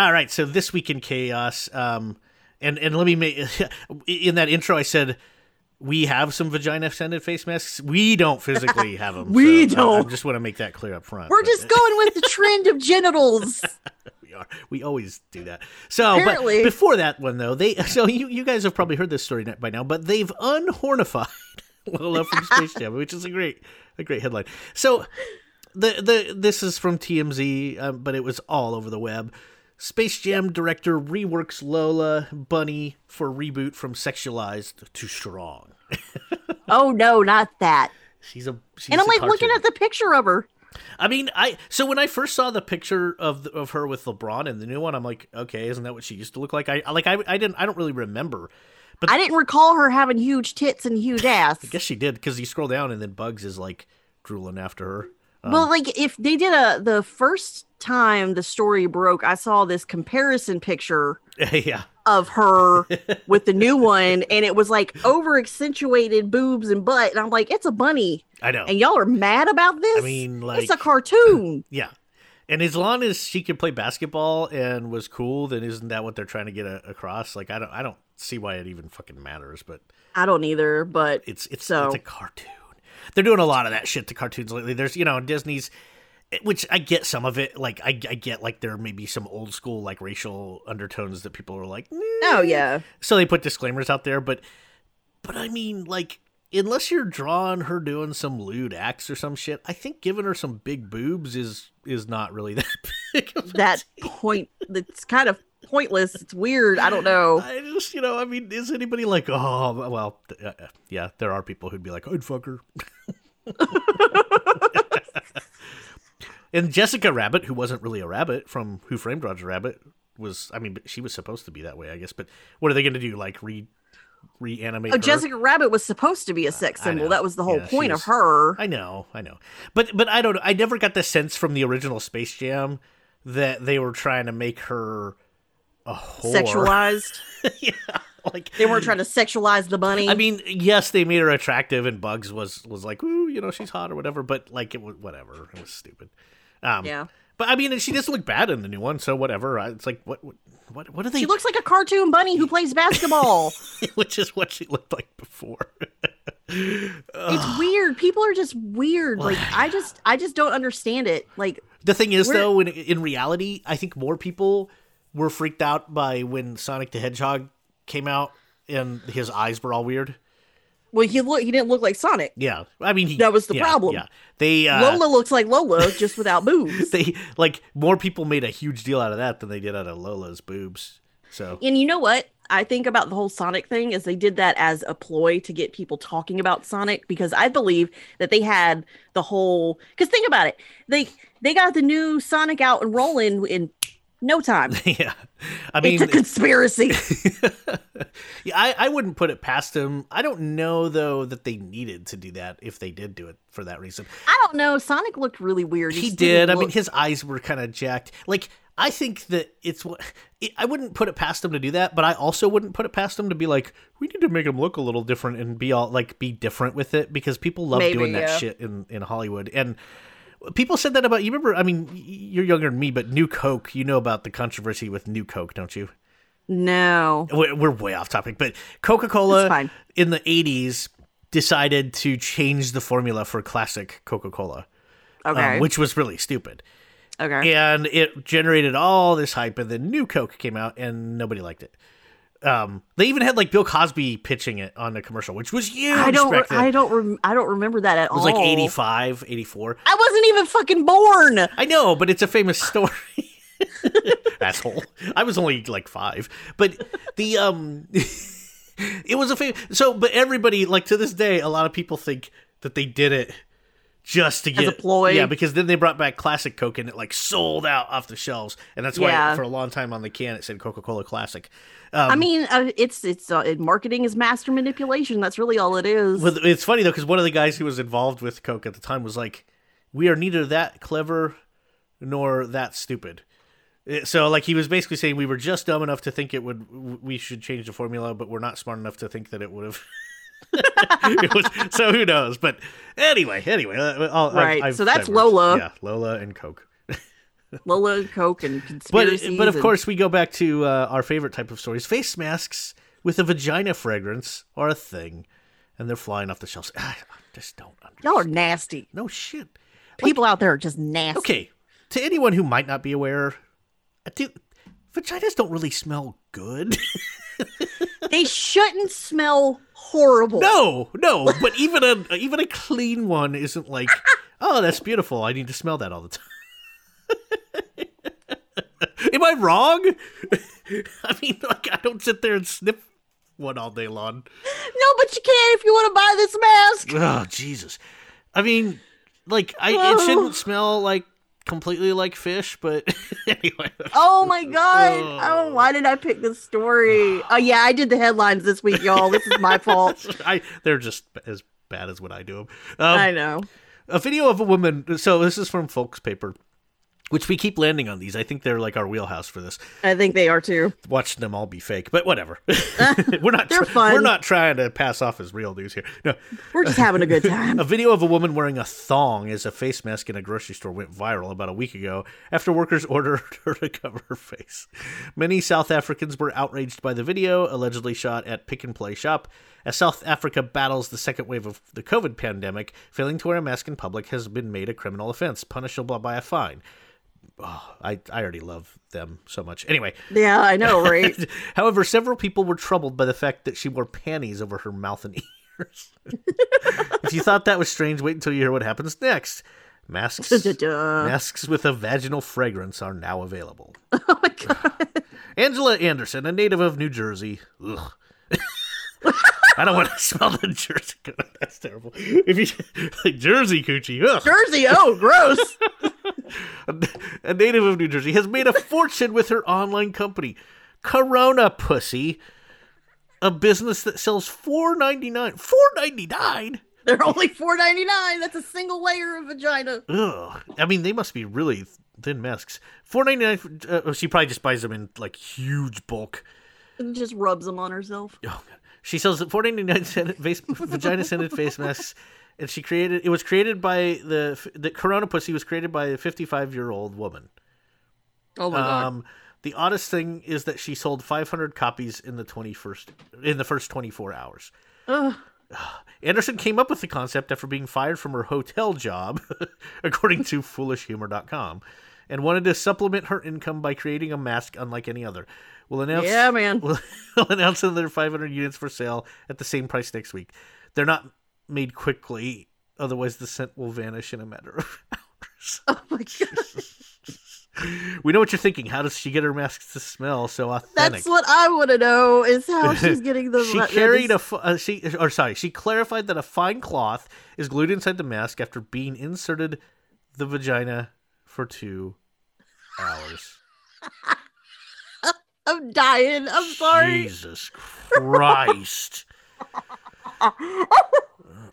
All right, so this week in chaos, um, and and let me make in that intro I said we have some vagina extended face masks. We don't physically have them. We so don't. I, I just want to make that clear up front. We're but- just going with the trend of genitals. we are. We always do that. So, Apparently. but before that one though, they so you you guys have probably heard this story by now, but they've unhornified Lola from Space Jam, which is a great a great headline. So, the the this is from TMZ, um, but it was all over the web. Space Jam director reworks Lola Bunny for reboot from sexualized to strong. Oh no, not that. She's a she's And I'm like looking at the picture of her. I mean, I so when I first saw the picture of the, of her with LeBron and the new one, I'm like, okay, isn't that what she used to look like? I like I I didn't I don't really remember. But I didn't recall her having huge tits and huge ass. I guess she did because you scroll down and then Bugs is like drooling after her. Um, well, like if they did a the first time the story broke, I saw this comparison picture yeah, of her with the new one, and it was like over accentuated boobs and butt, and I'm like, it's a bunny, I know. and y'all are mad about this. I mean, like, it's a cartoon. yeah. And as long as she could play basketball and was cool, then isn't that what they're trying to get a- across? Like, I don't, I don't see why it even fucking matters. But I don't either, but it's it's So- it's a cartoon. They're doing a lot of that shit to cartoons lately. There's you know Disney's, which I get some of it. Like I, I get like there may be some old school like racial undertones that people are like, oh yeah, so they put disclaimers out there. But but I mean like unless you're drawing her doing some lewd acts or some shit, I think giving her some big boobs is is not really that big. Of a that point that's kind of pointless. It's weird. I don't know. I just, you know, I mean, is anybody like, oh, well, th- uh, yeah, there are people who'd be like, I'd fuck her. and Jessica Rabbit, who wasn't really a rabbit from Who Framed Roger Rabbit, was, I mean, she was supposed to be that way, I guess. But what are they going to do? Like re reanimate? Oh, her? Jessica Rabbit was supposed to be a sex symbol. That was the whole Yeah, point was- of her. I know, I know, but but I don't. I never got the sense from the original Space Jam that they were trying to make her. Sexualized. yeah, like They weren't trying to sexualize the bunny. I mean, yes, they made her attractive, and Bugs was was like, ooh, you know, she's hot or whatever. But like, it was whatever. It was stupid. Um, yeah. But I mean, she doesn't look bad in the new one, so whatever. It's like, what, what, what, what are they? She looks like a cartoon bunny who plays basketball. which is what she looked like before. it's weird. People are just weird. Like I just I just don't understand it. Like The thing is, We're- though, in, in reality, I think more people were freaked out by when Sonic the Hedgehog came out and his eyes were all weird. well he look he didn't look like Sonic. Yeah, I mean, he, That was the yeah, problem. Yeah, they uh, Lola looks like Lola just without boobs. they like more people made a huge deal out of that than they did out of Lola's boobs. So And you know what? I think about the whole Sonic thing is they did that as a ploy to get people talking about Sonic because I believe that they had the whole because think about it. They they got the new Sonic out and rolling in no time. yeah, I mean, it's a conspiracy. yeah, I, I wouldn't put it past him. I don't know though that they needed to do that if they did do it for that reason. I don't know. Sonic looked really weird. He just did. didn't I mean, his eyes were kind of jacked. Like I think that it's what it, I wouldn't put it past him to do that, but I also wouldn't put it past him to be like, we need to make him look a little different and be all like be different with it because people love Maybe, doing that yeah. shit in in Hollywood and. People said that about you. Remember? I mean, you're younger than me, but New Coke. You know about the controversy with New Coke, don't you? no. We're, we're way off topic, but Coca Cola in the '80s decided to change the formula for classic Coca Cola, um, Okay. which was really stupid okay. and it generated all this hype and then new coke came out and nobody liked it um they even had like bill cosby pitching it on the commercial which was huge I don't. I don't. Rem- I don't remember that at all. it was all. like 85 84 I wasn't even fucking born. i know but it's a famous story asshole i was only like five but the um it was a famous so but everybody like to this day a lot of people think that they did it just to As get a ploy? yeah because then they brought back classic coke and it like sold out off the shelves and that's why Yeah. for a long time on the can it said coca-cola classic um, I mean, uh, it's it's uh, marketing is master manipulation. That's really all it is. Well, it's funny though because one of the guys who was involved with Coke at the time was like, "We are neither that clever nor that stupid." Eh, So, like, he was basically saying we were just dumb enough to think it would we should change the formula, but we're not smart enough to think that it would have. It was- so who knows? But anyway, anyway, uh, I'll, I've- Right, I've so that's diverged. Lola. Yeah, Lola and Coke. Lola and Coke and But conspiracies. but of and- course we go back to uh, our favorite type of stories. Face masks with a vagina fragrance are a thing, and they're flying off the shelves. I just don't understand. y'all are nasty. No shit. People out there are just nasty. Okay, to anyone who might not be aware, uh, dude, vaginas don't really smell good. They shouldn't smell horrible. no, no. But even a even a clean one isn't like, oh, that's beautiful. I need to smell that all the time. Am I wrong? I mean, like, I don't sit there and sniff one all day long. No, but you can if you want to buy this mask. Oh Jesus! I mean, like, I it Oh. shouldn't smell like completely like fish, but anyway. Oh my god! Oh, why did I pick this story? Oh yeah, I did the headlines this week, y'all. This is my fault. I they're just as bad as when I do them. Um, I know. a video of a woman. So this is from Folks Paper, which we keep landing on these. I think they're like our wheelhouse for this. I think they are too. Watch them all be fake, but whatever. we're not. They're fun. We're not trying to pass off as real news here. No, We're just having a good time. A video of a woman wearing a thong as a face mask in a grocery store went viral about a week ago after workers ordered her to cover her face. Many South Africans were outraged by the video, allegedly shot at Pick and Play Shop. As South Africa battles the second wave of the COVID pandemic, failing to wear a mask in public has been made a criminal offense, punishable by a fine. Oh, I, I already love them so much. Anyway, Yeah, I know, right? However, several people were troubled by the fact that she wore panties over her mouth and ears. if you thought that was strange, wait until you hear what happens next. Masks, masks with a vaginal fragrance are now available. oh my god. Angela Anderson, a native of New Jersey. Ugh. I don't want to smell the Jersey. That's terrible. If you like Jersey coochie, ugh. Jersey, oh gross. A native of New Jersey, has made a fortune with her online company, Corona Pussy, a business that sells four ninety nine. Four ninety nine. They're only four ninety nine. That's a single layer of vagina. Ugh. I mean, they must be really thin masks. Four ninety nine. Uh, she probably just buys them in like huge bulk. And just rubs them on herself. Oh, God. She sells four ninety nine face, vagina scented face masks, and she created. It was created by the the Corona Pussy was created by a fifty five year old woman. Oh my god. Um, the oddest thing is that she sold 500 copies in the 21st in the first 24 hours. Ugh. Anderson came up with the concept after being fired from her hotel job, according to foolishhumor.com, and wanted to supplement her income by creating a mask unlike any other. We'll announce Yeah, man. We'll, we'll announce another 500 units for sale at the same price next week. They're not made quickly, otherwise the scent will vanish in a matter of hours. Oh my god. We know what you're thinking. How does she get her masks to smell so authentic? That's what I want to know is how she's getting the. she carried is- a uh, she or sorry she clarified that a fine cloth is glued inside the mask after being inserted the vagina for two hours I'm dying. I'm sorry. jesus christ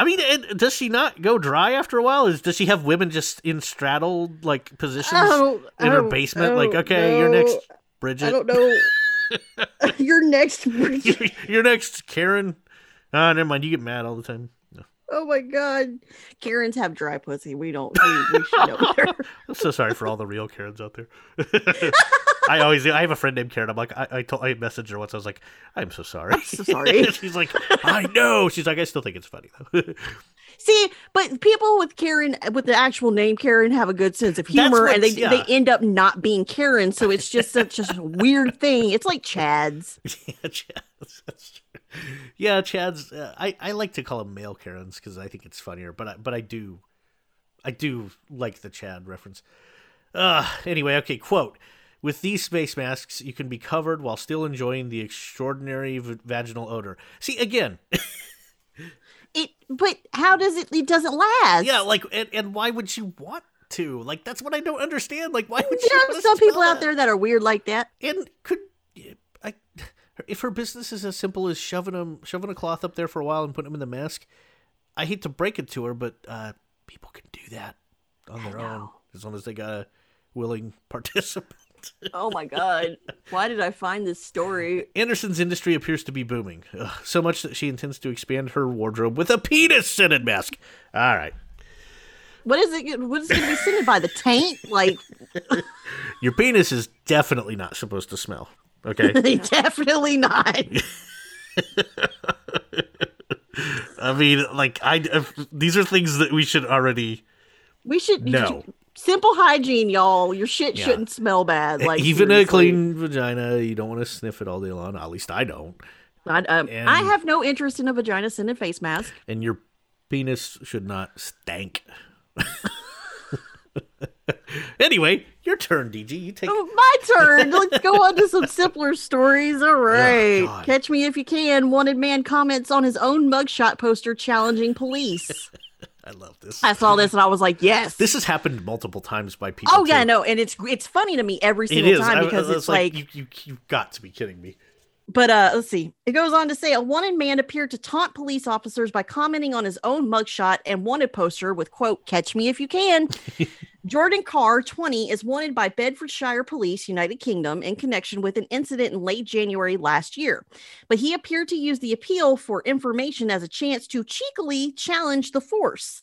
i mean and does she not go dry after a while is does she have women just in straddled like positions don't- in her basement like okay you're know. next I don't know. You're next, Bridget. you're, you're next karen ah never mind you get mad all the time no. Oh my god. Karens have dry pussy. We don't. We, we should know better. I'm so sorry for all the real Karens out there. I always I have a friend named Karen. I'm like I I, told, I messaged her once. I was like I'm so sorry. I'm so sorry. She's like I know. She's like I still think it's funny though. See, but people with Karen, with the actual name Karen, have a good sense of humor, and they yeah. they end up not being Karen. So it's just such a weird thing. It's like Chad's. yeah, Chad's. That's true. Yeah, Chad's. Uh, I I like to call them male Karens because I think it's funnier. But I, but I do, I do like the Chad reference. Uh, anyway, okay. Quote. With these space masks, you can be covered while still enjoying the extraordinary v- vaginal odor. See, again, It, but how does it? It doesn't last. Yeah, like, and, and why would you want to? Like, that's what I don't understand. Like, why would there you? are some people out there that are weird like that. And could I? If her business is as simple as shoving them, shoving a cloth up there for a while and putting them in the mask, I hate to break it to her, but uh, people can do that on their own as long as they got a willing participant. Oh my god! Why did I find this story? Anderson's industry appears to be booming, Ugh, so much that she intends to expand her wardrobe with a penis scented mask. All right. What is it? What is it going to be scented by? The taint? Like, Your penis is definitely not supposed to smell. Okay. definitely not. I mean, like I these are things that we should already We should know. Simple hygiene, y'all. Your shit Yeah. shouldn't smell bad. Like Even seriously. a clean vagina, you don't want to sniff it all day long. At least I don't. I, um, and- I have no interest in a vagina scented face mask. And your penis should not stank. anyway, your turn, DG. You take. Oh, my turn. Let's go on to some simpler stories. All right. God. Catch me if you can. Wanted man comments on his own mugshot poster challenging police. I love this. I saw this and I was like, yes. This has happened multiple times by people. oh yeah, too. no, and it's it's funny to me every single time because I- it's like you, you you've got to be kidding me. But uh, let's see. It goes on to say a wanted man appeared to taunt police officers by commenting on his own mugshot and wanted poster with quote "Catch me if you can." Jordan Carr, 20, is wanted by Bedfordshire Police, United Kingdom, in connection with an incident in late January last year. But he appeared to use the appeal for information as a chance to cheekily challenge the force.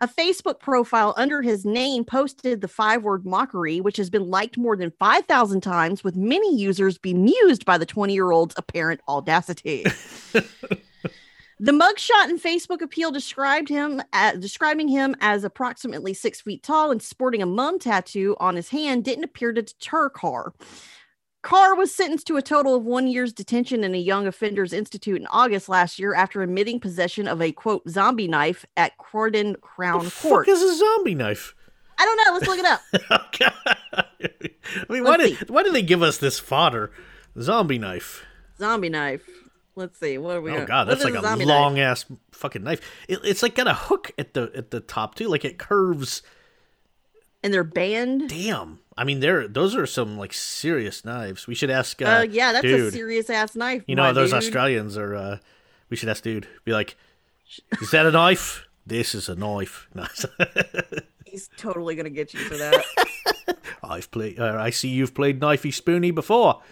A Facebook profile under his name posted the five word mockery, which has been liked more than 5,000 times, with many users bemused by the 20 year old's apparent audacity. The mugshot and Facebook appeal described him as, describing him as approximately six feet tall and sporting a mum tattoo on his hand didn't appear to deter Carr. Carr was sentenced to a total of one year's detention in a Young Offenders Institute in August last year after admitting possession of a quote zombie knife at Croydon Crown The Court. What is a zombie knife? I don't know. Let's look it up. I mean, why Let's did why did they give us this fodder? Zombie knife. zombie knife. Let's see. What are we? Oh gonna- god, that's like a zombie knife? long ass fucking knife. It, it's like got a hook at the at the top too, like it curves. and they're banned. Damn. I mean, there those are some like serious knives. We should ask. Uh, Uh, yeah, that's dude. a serious ass knife. You know, those dude. Australians are. uh We should ask dude. Be like, is that a knife? This is a knife. He's totally gonna get you for that. I've played. Uh, I see you've played knifey spoony before.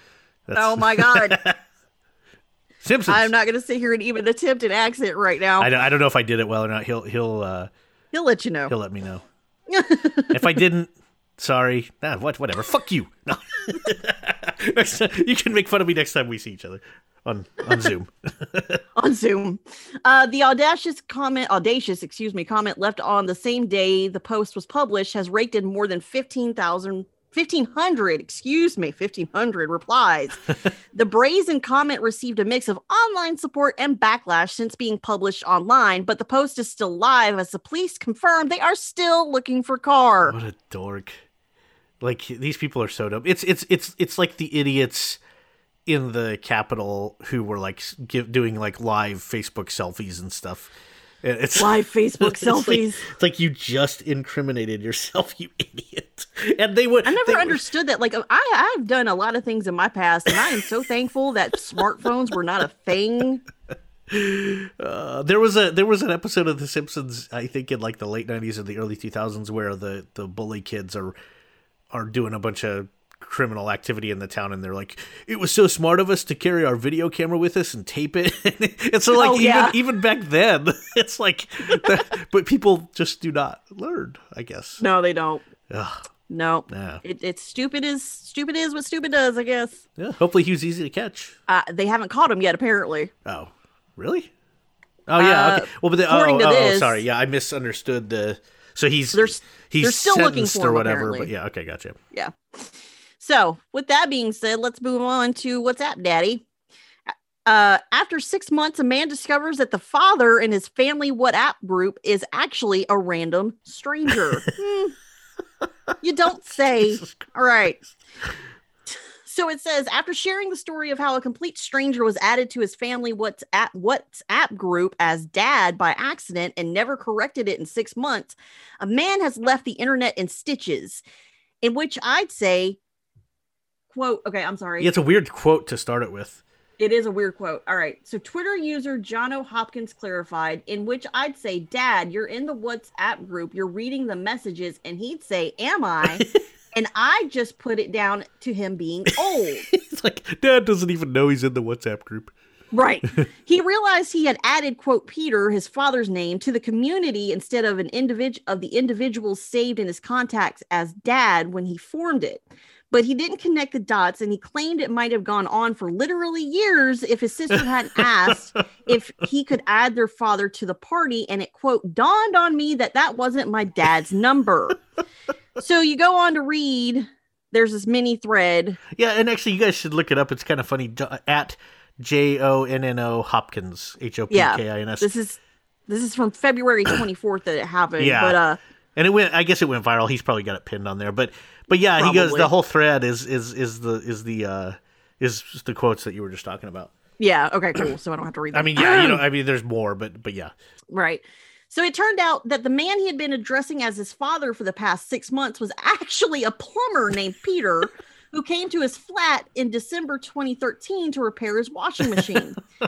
That's oh my god. Simpsons. I'm not going to sit here and even attempt an accent right now. I don't, I don't know if I did it well or not. He'll he'll uh, He'll let you know. he'll let me know. if I didn't, sorry. Nah, what whatever. Fuck you. No. Next time- you can make fun of me next time we see each other on on Zoom. on Zoom. Uh, the audacious comment, audacious, excuse me, comment left on the same day the post was published has raked in more than 15,000. 1500 excuse me 1500 replies the brazen comment received a mix of online support and backlash since being published online but the post is still live as the police confirm they are still looking for Carr. What a dork. Like these people are so dumb. It's it's it's it's like the idiots in the capital who were like give, doing like live Facebook selfies and stuff. And It's live facebook it's like- selfies It's like, you just incriminated yourself, you idiot. And they would. I never understood that. Like I, I've done a lot of things in my past, and I am so thankful that smartphones were not a thing. Uh, there was a there was an episode of The Simpsons, I think in like the late '90s or the early 2000s, where the the bully kids are are doing a bunch of criminal activity in the town, and they're like, "It was so smart of us to carry our video camera with us and tape it." and so, like, Oh, even yeah. even back then, it's like, but people just do not learn, I guess. No, they don't. Ugh, No, nah. it, it's stupid. Is stupid is what stupid does. I guess. Yeah, hopefully he was easy to catch. Uh, they haven't caught him yet. Apparently. Oh, really? Oh yeah. Uh, okay. Well, but the, oh, oh, oh, this- sorry. Yeah, I misunderstood the. So he's They're he's they're still looking for or him, whatever. apparently. But yeah, okay, gotcha. Yeah. So, with that being said, let's move on to what's up, Daddy. Uh, after six months, a man discovers that the father in his family WhatsApp group is actually a random stranger. Hmm. you don't say. All right. So it says after sharing the story of how a complete stranger was added to his family WhatsApp WhatsApp group as dad by accident and never corrected it in 6 months, a man has left the internet in stitches. In which I'd say quote, okay, I'm sorry. Yeah, it's a weird quote to start it with. It is a weird quote. All right. So Twitter user Jonno Hopkins clarified, in which I'd say, Dad, you're in the WhatsApp group, you're reading the messages, and he'd say, Am I? and I just put it down to him being old. It's like Dad doesn't even know he's in the WhatsApp group. Right. he realized he had added quote Peter, his father's name, to the community instead of an individual of the individuals saved in his contacts as dad when he formed it. But he didn't connect the dots and he claimed it might have gone on for literally years if his sister hadn't asked if he could add their father to the party and it quote dawned on me that that wasn't my dad's number. so you go on to read there's this mini thread. Yeah, and actually, you guys should look it up. It's kind of funny. At J O N N O Hopkins H O P K I N S. This is this is from February 24th that it happened. Yeah. But uh and it went I guess it went viral. He's probably got it pinned on there. But but yeah, probably. he goes the whole thread is is is the is the uh is the quotes that you were just talking about. Yeah, okay, cool. So I don't have to read them. I mean, yeah, you know, I mean there's more, but but yeah. Right. So it turned out that the man he had been addressing as his father for the past 6 months was actually a plumber named Peter who came to his flat in December 2013 to repair his washing machine.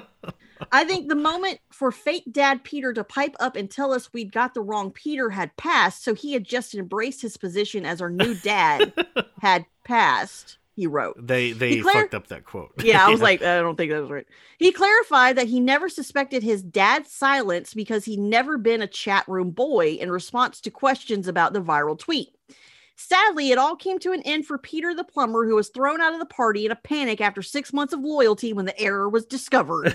I think the moment for fake dad Peter to pipe up and tell us we'd got the wrong Peter had passed, so he had just embraced his position as our new dad had passed. He wrote. They they clar- fucked up that quote. Yeah, I was yeah. like, I don't think that was right. He clarified that he never suspected his dad's silence because he'd never been a chat room boy in response to questions about the viral tweet. Sadly, it all came to an end for Peter the plumber, who was thrown out of the party in a panic after six months of loyalty when the error was discovered.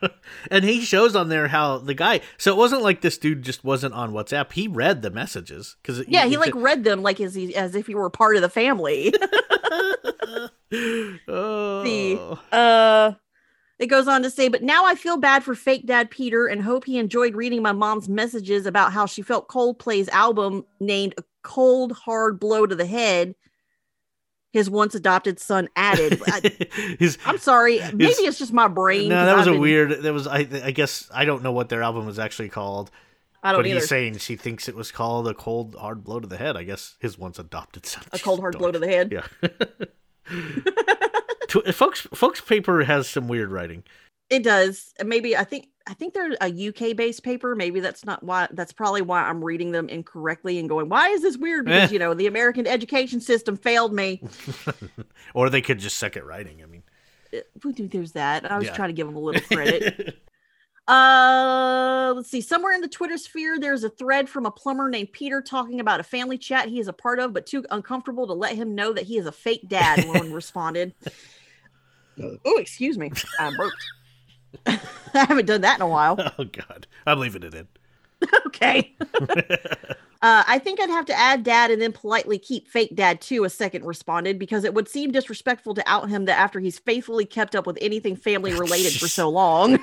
and he shows on there how the guy. So it wasn't like this dude just wasn't on WhatsApp. He read the messages because yeah, he, he like read them like as he, as if he were part of the family. oh. See, uh, it goes on to say, but now I feel bad for fake dad Peter and hope he enjoyed reading my mom's messages about how she felt Coldplay's album named A Cold Hard Blow to the Head. His once adopted son added. his, I'm sorry, maybe his, it's just my brain. No, that was I've a been, weird. That was I. I guess I don't know what their album was actually called. I don't but either. he's saying she thinks it was called a cold hard blow to the head. I guess his once adopted son. A cold hard blow to the head. Yeah. folks folks paper has some weird writing. It does. Maybe i think i think they're a uk based paper. Maybe that's not why that's probably why i'm reading them incorrectly and going why is this weird? Because eh. you know the american education system failed me. Or they could just suck at writing i mean. Uh, there's that. I was yeah. trying to give them a little credit. Uh let's see. Somewhere in the twitter sphere there's a thread from a plumber named peter talking about a family chat he is a part of but too uncomfortable to let him know that he is a fake dad one responded oh excuse me i burped i haven't done that in a while oh god i'm leaving it in okay Uh, I think I'd have to add dad and then politely keep fake dad too, a second responded, because it would seem disrespectful to out him that after he's faithfully kept up with anything family related for so long.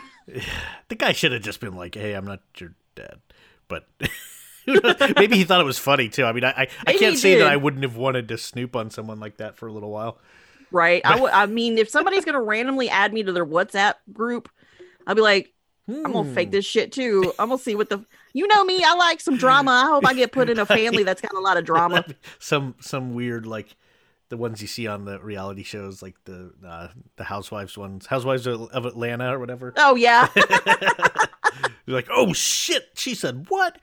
the guy should have just been like, hey, I'm not your dad. But maybe he thought it was funny too. I mean, I, I, I can't say did. that I wouldn't have wanted to snoop on someone like that for a little while. Right. I, w- I mean, if somebody's going to randomly add me to their WhatsApp group, I'll be like, hmm. I'm going to fake this shit too. I'm to see what the you know me, I like some drama. I hope I get put in a family that's got a lot of drama. some some weird like the ones you see on the reality shows, like the uh, the Housewives ones, Housewives of Atlanta or whatever. Oh yeah. You're like, oh shit! She said what?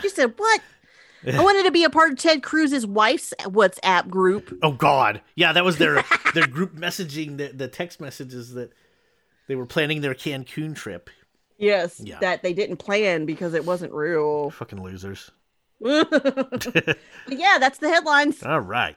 She said what? I wanted to be a part of Ted Cruz's wife's WhatsApp group. Oh God, yeah, that was their their group messaging, the the text messages that they were planning their Cancun trip. Yes, yeah. that they didn't plan because it wasn't real. Fucking losers. yeah, that's the headlines. All right.